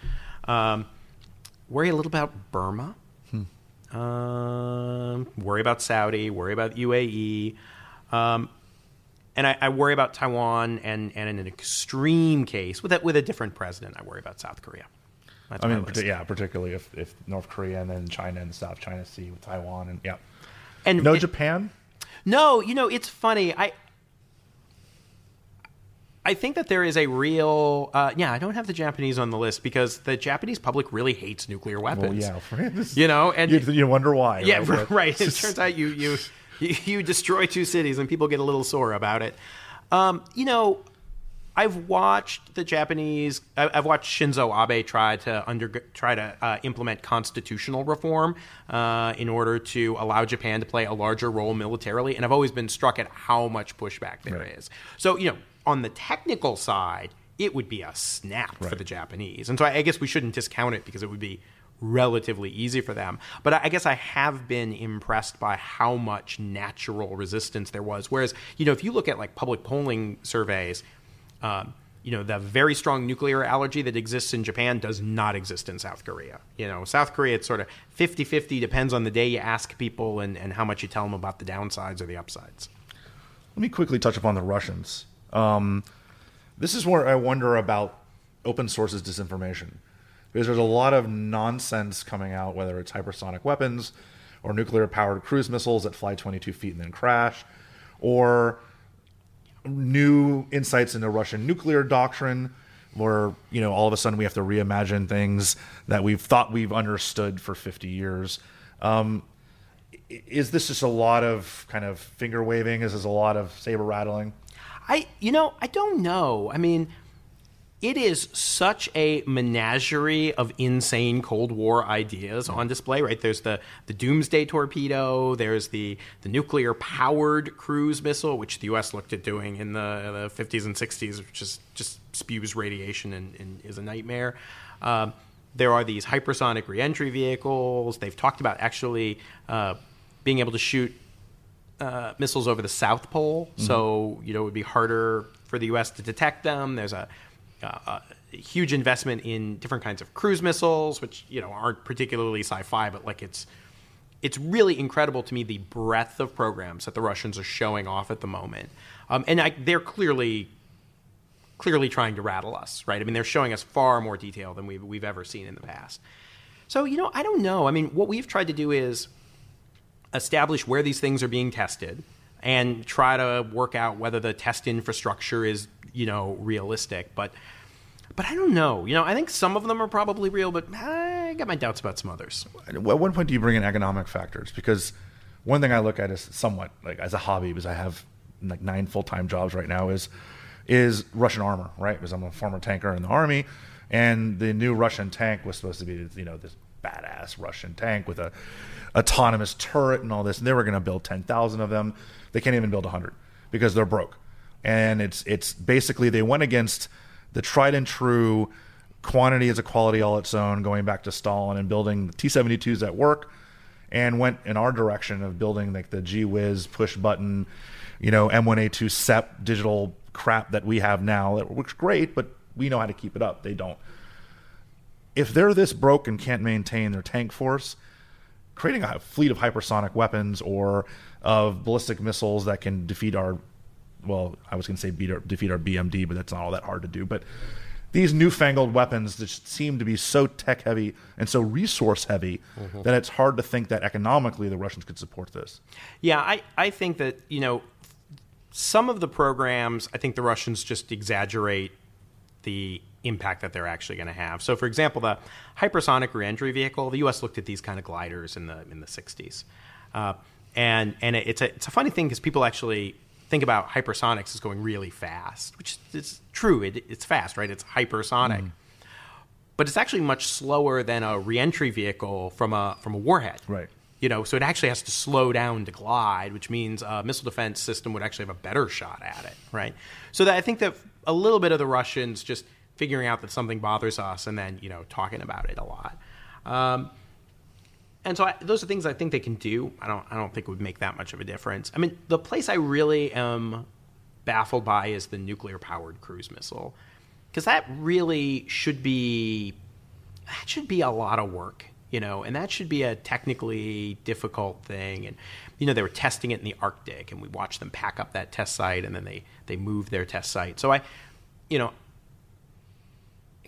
Um, worry a little about Burma. Hmm. Um, worry about Saudi. Worry about UAE. Um, and I, I, worry about Taiwan, and, and in an extreme case, with a, with a different president, I worry about South Korea. That's I mean, yeah, particularly if, if North Korea and then China and the South China Sea with Taiwan, and yeah, and no it, Japan. No, you know, it's funny. I I think that there is a real, uh, yeah. I don't have the Japanese on the list because the Japanese public really hates nuclear weapons. Well, yeah, you know, and you, you wonder why. Yeah, right. right. It turns out you you you, you destroy two cities and people get a little sore about it. Um, you know, I've watched the Japanese. I've watched Shinzo Abe try to under try to uh, implement constitutional reform uh, in order to allow Japan to play a larger role militarily, and I've always been struck at how much pushback there right. is. So you know, on the technical side, it would be a snap right. for the Japanese, and so I, I guess we shouldn't discount it because it would be relatively easy for them. But I guess I have been impressed by how much natural resistance there was. Whereas, you know, if you look at like public polling surveys, um, you know, the very strong nuclear allergy that exists in Japan does not exist in South Korea. You know, South Korea, it's sort of 50 50, depends on the day you ask people and, and how much you tell them about the downsides or the upsides. Let me quickly touch upon the Russians. Um, this is where I wonder about open sources disinformation because there's a lot of nonsense coming out, whether it's hypersonic weapons or nuclear powered cruise missiles that fly 22 feet and then crash, or new insights into Russian nuclear doctrine, where you know all of a sudden we have to reimagine things that we've thought we've understood for 50 years. Um, is this just a lot of kind of finger waving? Is this a lot of saber rattling? I, you know, I don't know. I mean, it is such a menagerie of insane Cold War ideas on display, right? There's the, the doomsday torpedo, there's the, the nuclear powered cruise missile, which the US looked at doing in the, the 50s and 60s, which is, just spews radiation and, and is a nightmare. Um, there are these hypersonic reentry vehicles. They've talked about actually uh, being able to shoot uh, missiles over the South Pole, mm-hmm. so you know it would be harder for the U.S. to detect them. There's a uh, a huge investment in different kinds of cruise missiles, which you know aren't particularly sci-fi, but like it's it's really incredible to me the breadth of programs that the Russians are showing off at the moment, um, and I, they're clearly clearly trying to rattle us, right? I mean, they're showing us far more detail than we've we've ever seen in the past. So you know, I don't know. I mean, what we've tried to do is establish where these things are being tested and try to work out whether the test infrastructure is you know realistic. But but I don't know. You know, I think some of them are probably real, but I got my doubts about some others. At what point do you bring in economic factors? Because one thing I look at is somewhat like as a hobby, because I have like nine full time jobs right now, is is Russian armor, right? Because I'm a former tanker in the army, and the new Russian tank was supposed to be, you know, this badass Russian tank with a autonomous turret and all this, and they were going to build ten thousand of them. They can't even build hundred because they're broke and it's it's basically they went against the tried and true quantity is a quality all its own, going back to Stalin and building T seventy twos at work, and went in our direction of building like the G Wiz push button, you know M one A two SEP digital crap that we have now that works great, but we know how to keep it up. They don't. If they're this broke and can't maintain their tank force, creating a fleet of hypersonic weapons or of ballistic missiles that can defeat our, well, I was going to say beat our, defeat our BMD, but that's not all that hard to do. But these newfangled weapons just seem to be so tech heavy and so resource heavy mm-hmm. that it's hard to think that economically the Russians could support this. Yeah, I, I think that, you know, some of the programs, I think the Russians just exaggerate the impact that they're actually going to have. So, for example, the hypersonic reentry vehicle, the U.S. looked at these kind of gliders in the in the 60s, uh, and and it's a it's a funny thing because people actually think about hypersonics as going really fast, which is true. It, it's fast, right? It's hypersonic. Mm. But it's actually much slower than a reentry vehicle from a from a warhead. Right. You know, so it actually has to slow down to glide, which means a missile defense system would actually have a better shot at it, right? So that I think that a little bit of the Russians just figuring out that something bothers us and then you know talking about it a lot. Um, and so I, those are things I think they can do. I don't I don't think it would make that much of a difference. I mean, the place I really am baffled by is the nuclear powered cruise missile because that really should be that should be a lot of work you know, and that should be a technically difficult thing. And you know, they were testing it in the Arctic, and we watched them pack up that test site, and then they they moved their test site. So I, you know,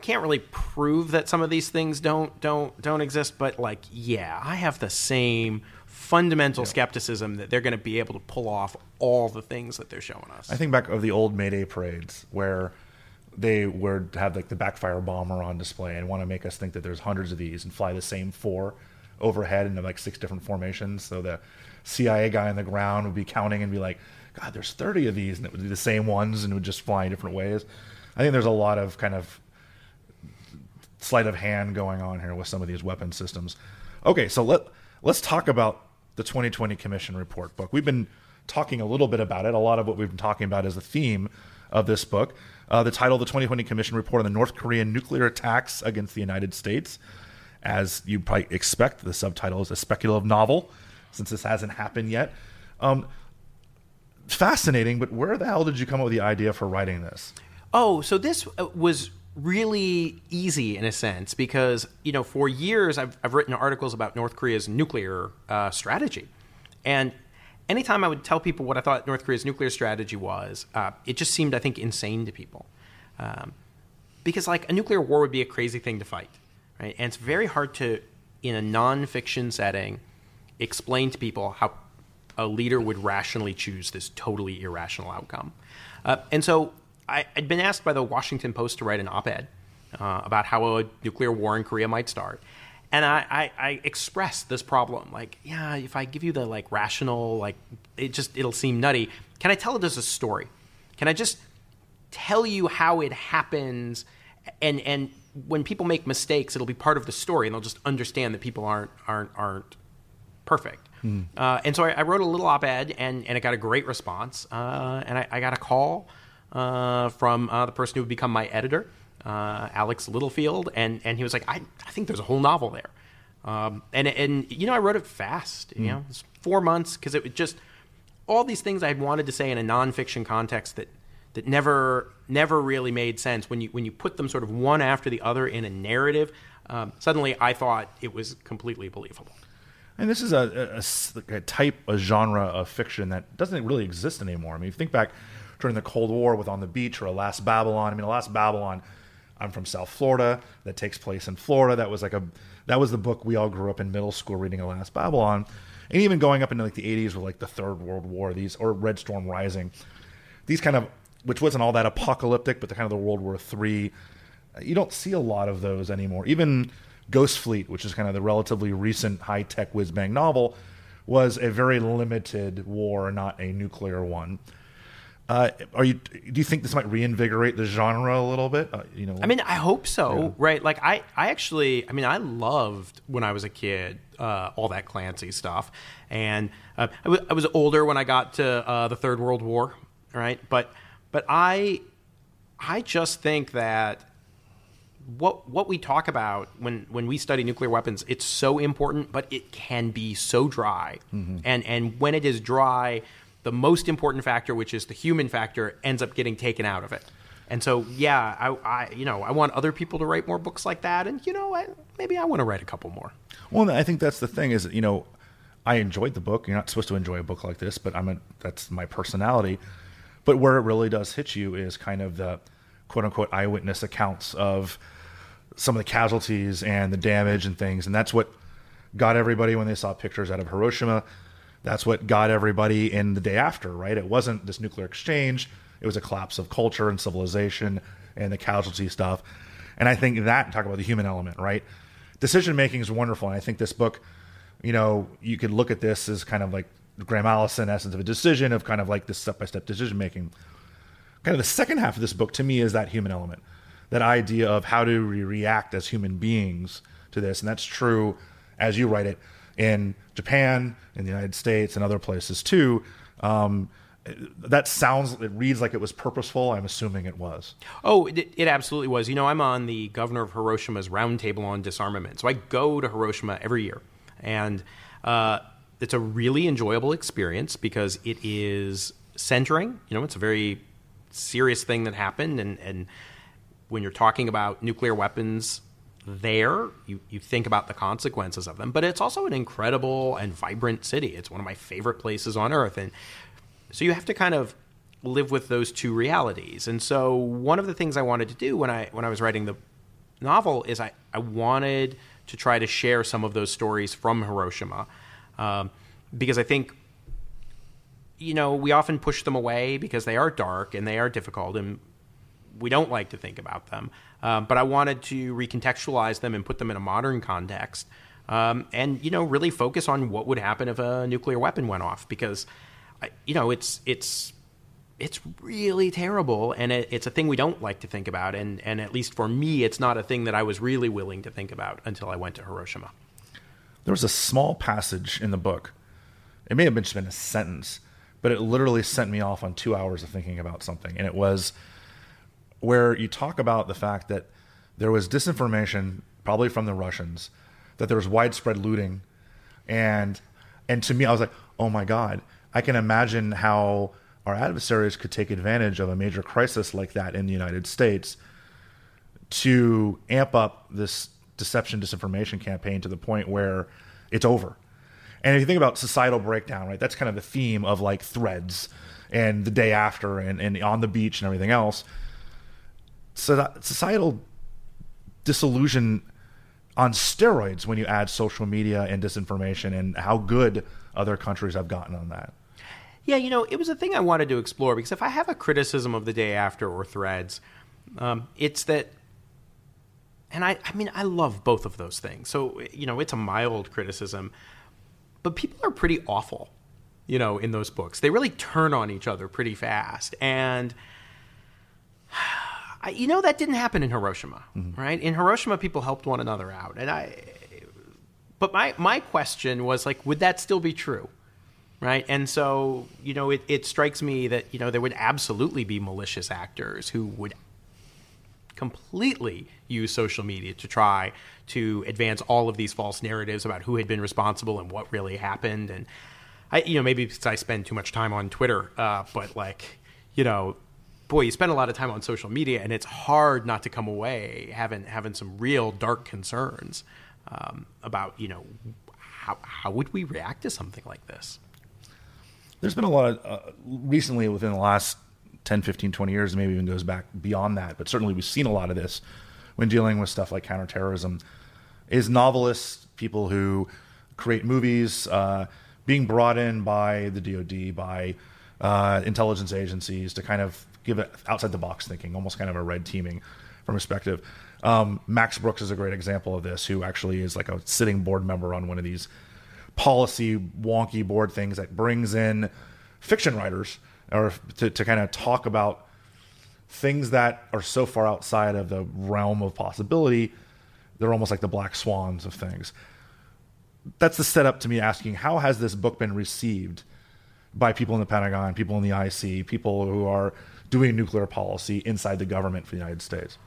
can't really prove that some of these things don't don't don't exist, but like, yeah, I have the same fundamental yeah. skepticism that they're going to be able to pull off all the things that they're showing us. I think back of the old May Day parades where they would have like the backfire bomber on display and want to make us think that there's hundreds of these and fly the same four overhead in like six different formations. So the CIA guy on the ground would be counting and be like, God, there's 30 of these, and it would be the same ones and it would just fly in different ways. I think there's a lot of kind of sleight of hand going on here with some of these weapon systems. Okay, so let let's talk about the 2020 Commission report book. We've been talking a little bit about it. A lot of what we've been talking about is the theme of this book. Uh, the title the 2020 Commission report on the North Korean nuclear attacks against the United States. As you probably expect, the subtitle is a speculative novel, since this hasn't happened yet. Um, fascinating, but where the hell did you come up with the idea for writing this? Oh, so this uh, was really easy in a sense because you know for years I've, I've written articles about North Korea's nuclear uh, strategy, and anytime I would tell people what I thought North Korea's nuclear strategy was, uh, it just seemed, I think, insane to people. Um, because, like, a nuclear war would be a crazy thing to fight, right? And it's very hard to, in a nonfiction setting, explain to people how a leader would rationally choose this totally irrational outcome. Uh, and so I, had been asked by the Washington Post to write an op ed uh, about how a nuclear war in Korea might start. And I, I, I expressed this problem like yeah if i give you the like rational like it just it'll seem nutty. Can i tell it as a story? Can i just tell you how it happens? And and when people make mistakes it'll be part of the story and they'll just understand that people aren't aren't aren't perfect. Mm. uh, and so I, I, wrote a little op-ed and, and it got a great response. Uh, and I, I, got a call uh, from uh, the person who would become my editor uh, Alex Littlefield, and and he was like, I, I think there's a whole novel there, um, and and you know I wrote it fast, you mm. know, four months because it was just all these things I had wanted to say in a nonfiction context that that never never really made sense when you when you put them sort of one after the other in a narrative. Um, suddenly, I thought it was completely believable. And this is a, a, a, type, a genre of fiction that doesn't really exist anymore. I mean, if you think back during the Cold War with On the Beach or Alas Babylon, I mean, Alas Babylon I'm from South Florida. That takes place in Florida. That was like a that was the book we all grew up in middle school reading. Alas Babylon, and even going up into like the 80s with like the Third World War, these or Red Storm Rising, these kind of which wasn't all that apocalyptic, but the kind of the World War Three. Uh, you don't see a lot of those anymore. Even Ghost Fleet, which is kind of the relatively recent high tech whiz bang novel, was a very limited war, not a nuclear one. Uh, are you? Do you think this might reinvigorate the genre a little bit? Uh, you know, I mean, I hope so. Yeah. Right? Like, I, I actually, I mean, I loved when I was a kid uh, all that Clancy stuff, and uh, I, w- I was older when I got to uh, the Third World War, right? But, but I, I just think that what what we talk about when when we study nuclear weapons, it's so important, but it can be so dry, mm-hmm. and and when it is dry the most important factor, which is the human factor, ends up getting taken out of it. And so, yeah, I, I, you know, I want other people to write more books like that, and you know, I, maybe I want to write a couple more. Well, I think that's the thing is, you know, I enjoyed the book. You're not supposed to enjoy a book like this, but I'm a, that's my personality. But where it really does hit you is kind of the quote unquote eyewitness accounts of some of the casualties and the damage and things, and that's what got everybody when they saw pictures out of Hiroshima. That's what got everybody in the day after, right? It wasn't this nuclear exchange it was a collapse of culture and civilization and the casualty stuff. And I think that talk about the human element, right? Decision making is wonderful, and I think this book, you know, you could look at this as kind of like Graham Allison essence of a decision of kind of like this step by step decision making. Kind of the second half of this book to me is that human element, that idea of how do we react as human beings to this, and that's true as you write it in Japan, in the United States, and other places too. Um, that sounds it reads like it was purposeful. I'm assuming it was. Oh it, it, absolutely was. You know i'm on the governor of hiroshima's roundtable on disarmament. So i go to hiroshima every year. And uh, it's a really enjoyable experience because it is centering. You know it's a very serious thing that happened. And, and when you're talking about nuclear weapons there you, you think about the consequences of them. But it's also an incredible and vibrant city. It's one of my favorite places on earth. And so you have to kind of live with those two realities. And so one of the things I wanted to do when I when I was writing the novel is I, I wanted to try to share some of those stories from Hiroshima um, because I think you know we often push them away because they are dark and they are difficult. And we don't like to think about them. Um, but I wanted to recontextualize them and put them in a modern context, um, and you know really focus on what would happen if a nuclear weapon went off because you know, it's it's it's really terrible, and it, it's a thing we don't like to think about. And and at least for me, it's not a thing that I was really willing to think about until I went to Hiroshima. There was a small passage in the book. It may have been just been a sentence, but it literally sent me off on two hours of thinking about something, and it was where you talk about the fact that there was disinformation, probably from the Russians, that there was widespread looting, and and to me, I was like, oh my god, I can imagine how our adversaries could take advantage of a major crisis like that in the United States to amp up this deception disinformation campaign to the point where it's over. And if you think about societal breakdown, right, that's kind of the theme of like threads and the day after and, and on the beach and everything else. Societal disillusion on steroids when you add social media and disinformation and how good other countries have gotten on that. Yeah, you know, it was a thing I wanted to explore because if I have a criticism of the day after or threads, um, it's that, and I, I mean, I love both of those things. So, you know, it's a mild criticism, but people are pretty awful, you know, in those books. They really turn on each other pretty fast. And, I, you know, that didn't happen in Hiroshima, mm-hmm. right? In Hiroshima, people helped one another out. And I, but my, my question was like, would that still be true? right? And so, you know, it, it strikes me that, you know, there would absolutely be malicious actors who would completely use social media to try to advance all of these false narratives about who had been responsible and what really happened. And I, you know, maybe because I spend too much time on Twitter, uh, but like, you know, boy, you spend a lot of time on social media, and it's hard not to come away having having some real dark concerns um, about, you know, how how would we react to something like this? there's been a lot of uh, recently within the last 10, 15, 20 years, maybe even goes back beyond that, but certainly we've seen a lot of this when dealing with stuff like counterterrorism. Is novelists, people who create movies, uh, being brought in by the DoD, by uh, intelligence agencies to kind of give it outside the box thinking, almost kind of a red teaming from perspective. Um, Max Brooks is a great example of this, who actually is like a sitting board member on one of these policy wonky board things that brings in fiction writers or to, to kind of talk about things that are so far outside of the realm of possibility they're almost like the black swans of things that's the setup to me asking how has this book been received by people in the pentagon people in the ic people who are doing nuclear policy inside the government for the united states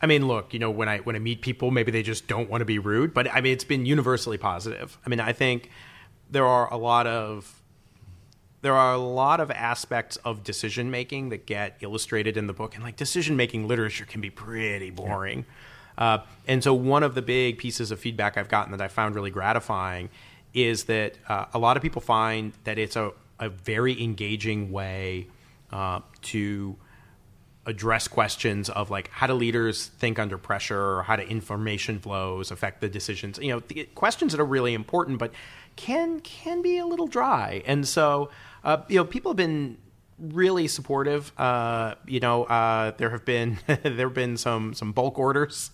I mean, look, you know, when I when I meet people, maybe they just don't want to be rude, but I mean, it's been universally positive. I mean, I think there are a lot of there are a lot of aspects of decision making that get illustrated in the book, and like decision making literature can be pretty boring. Uh, and so, one of the big pieces of feedback I've gotten that I found really gratifying is that uh, a lot of people find that it's a, a very engaging way uh, to address questions of like how do leaders think under pressure? Or how do information flows affect the decisions? You know questions that are really important but can can be a little dry. And so uh, you know people have been really supportive. Uh, you know uh, there have been there have been some some bulk orders.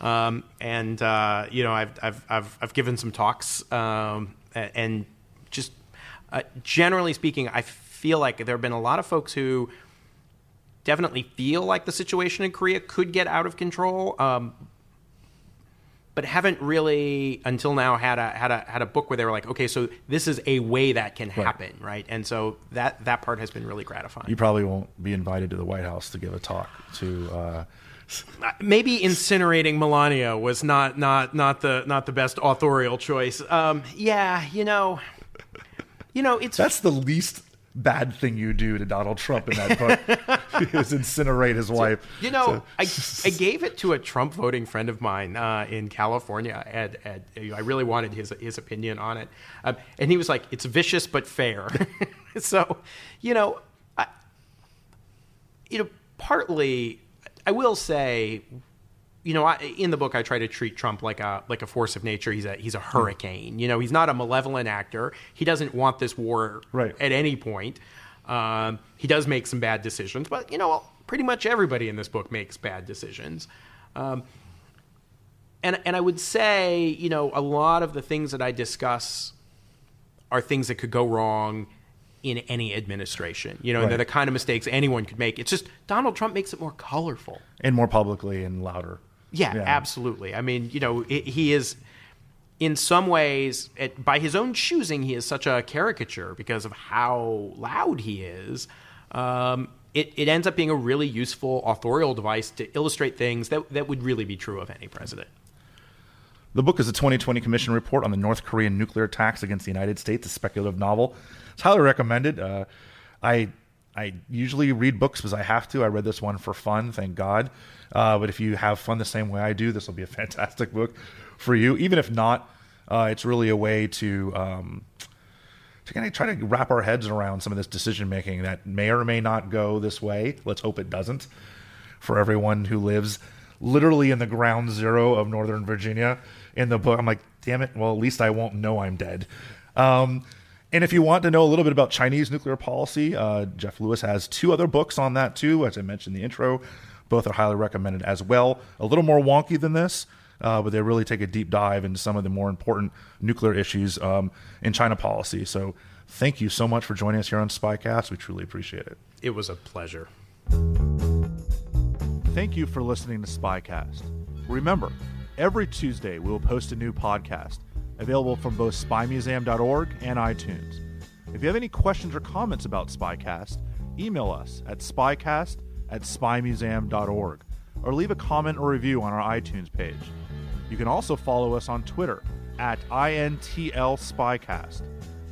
Um, and uh, you know I've, I've I've I've given some talks um, and just uh, generally speaking I feel like there have been a lot of folks who definitely feel like the situation in Korea could get out of control, um, but haven't really until now had a had a had a book where they were like, okay, so this is a way that can happen, right? right? And so that that part has been really gratifying. You probably won't be invited to the White House to give a talk to. Uh, Maybe incinerating Melania was not not not the not the best authorial choice. Um, yeah, you know, you know, it's that's the least bad thing you do to Donald Trump in that book is incinerate his wife. You know, so. I, I gave it to a Trump voting friend of mine uh, in California, and, and, I really wanted his his opinion on it, um, and he was like, "It's vicious but fair." so, you know, I, you know, partly, I will say you know, I, in the book, I try to treat Trump like a like a force of nature. He's a he's a hurricane. You know, he's not a malevolent actor. He doesn't want this war right. at any point. Um, he does make some bad decisions, but you know, pretty much everybody in this book makes bad decisions. Um, and and I would say, you know, a lot of the things that I discuss are things that could go wrong in any administration. You know, right. they're the kind of mistakes anyone could make. It's just Donald Trump makes it more colorful and more publicly and louder. Yeah, yeah. absolutely. I mean, you know, it, he is in some ways, it, by his own choosing, he is such a caricature because of how loud he is. Um, it, it ends up being a really useful authorial device to illustrate things that, that would really be true of any president. The book is a 2020 Commission report on the North Korean nuclear attacks against the United States, a speculative novel. It's highly recommended. Uh, I I usually read books because I have to. I read this one for fun, thank God. Uh, but if you have fun the same way I do, this will be a fantastic book for you. Even if not, uh, it's really a way to um, to kind of try to wrap our heads around some of this decision making that may or may not go this way. Let's hope it doesn't. For everyone who lives literally in the ground zero of Northern Virginia, in the book, I'm like, damn it. Well, at least I won't know I'm dead. Um, and if you want to know a little bit about Chinese nuclear policy, uh, Jeff Lewis has two other books on that too, as I mentioned in the intro. Both are highly recommended as well. A little more wonky than this, uh, but they really take a deep dive into some of the more important nuclear issues um, in China policy. So thank you so much for joining us here on Spycast. We truly appreciate it. It was a pleasure. Thank you for listening to Spycast. Remember, every Tuesday we will post a new podcast available from both spymuseum.org and iTunes. If you have any questions or comments about Spycast, email us at spycast at spymuseum.org or leave a comment or review on our iTunes page. You can also follow us on Twitter at INTL Spycast.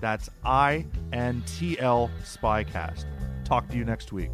That's INTL Spycast. Talk to you next week.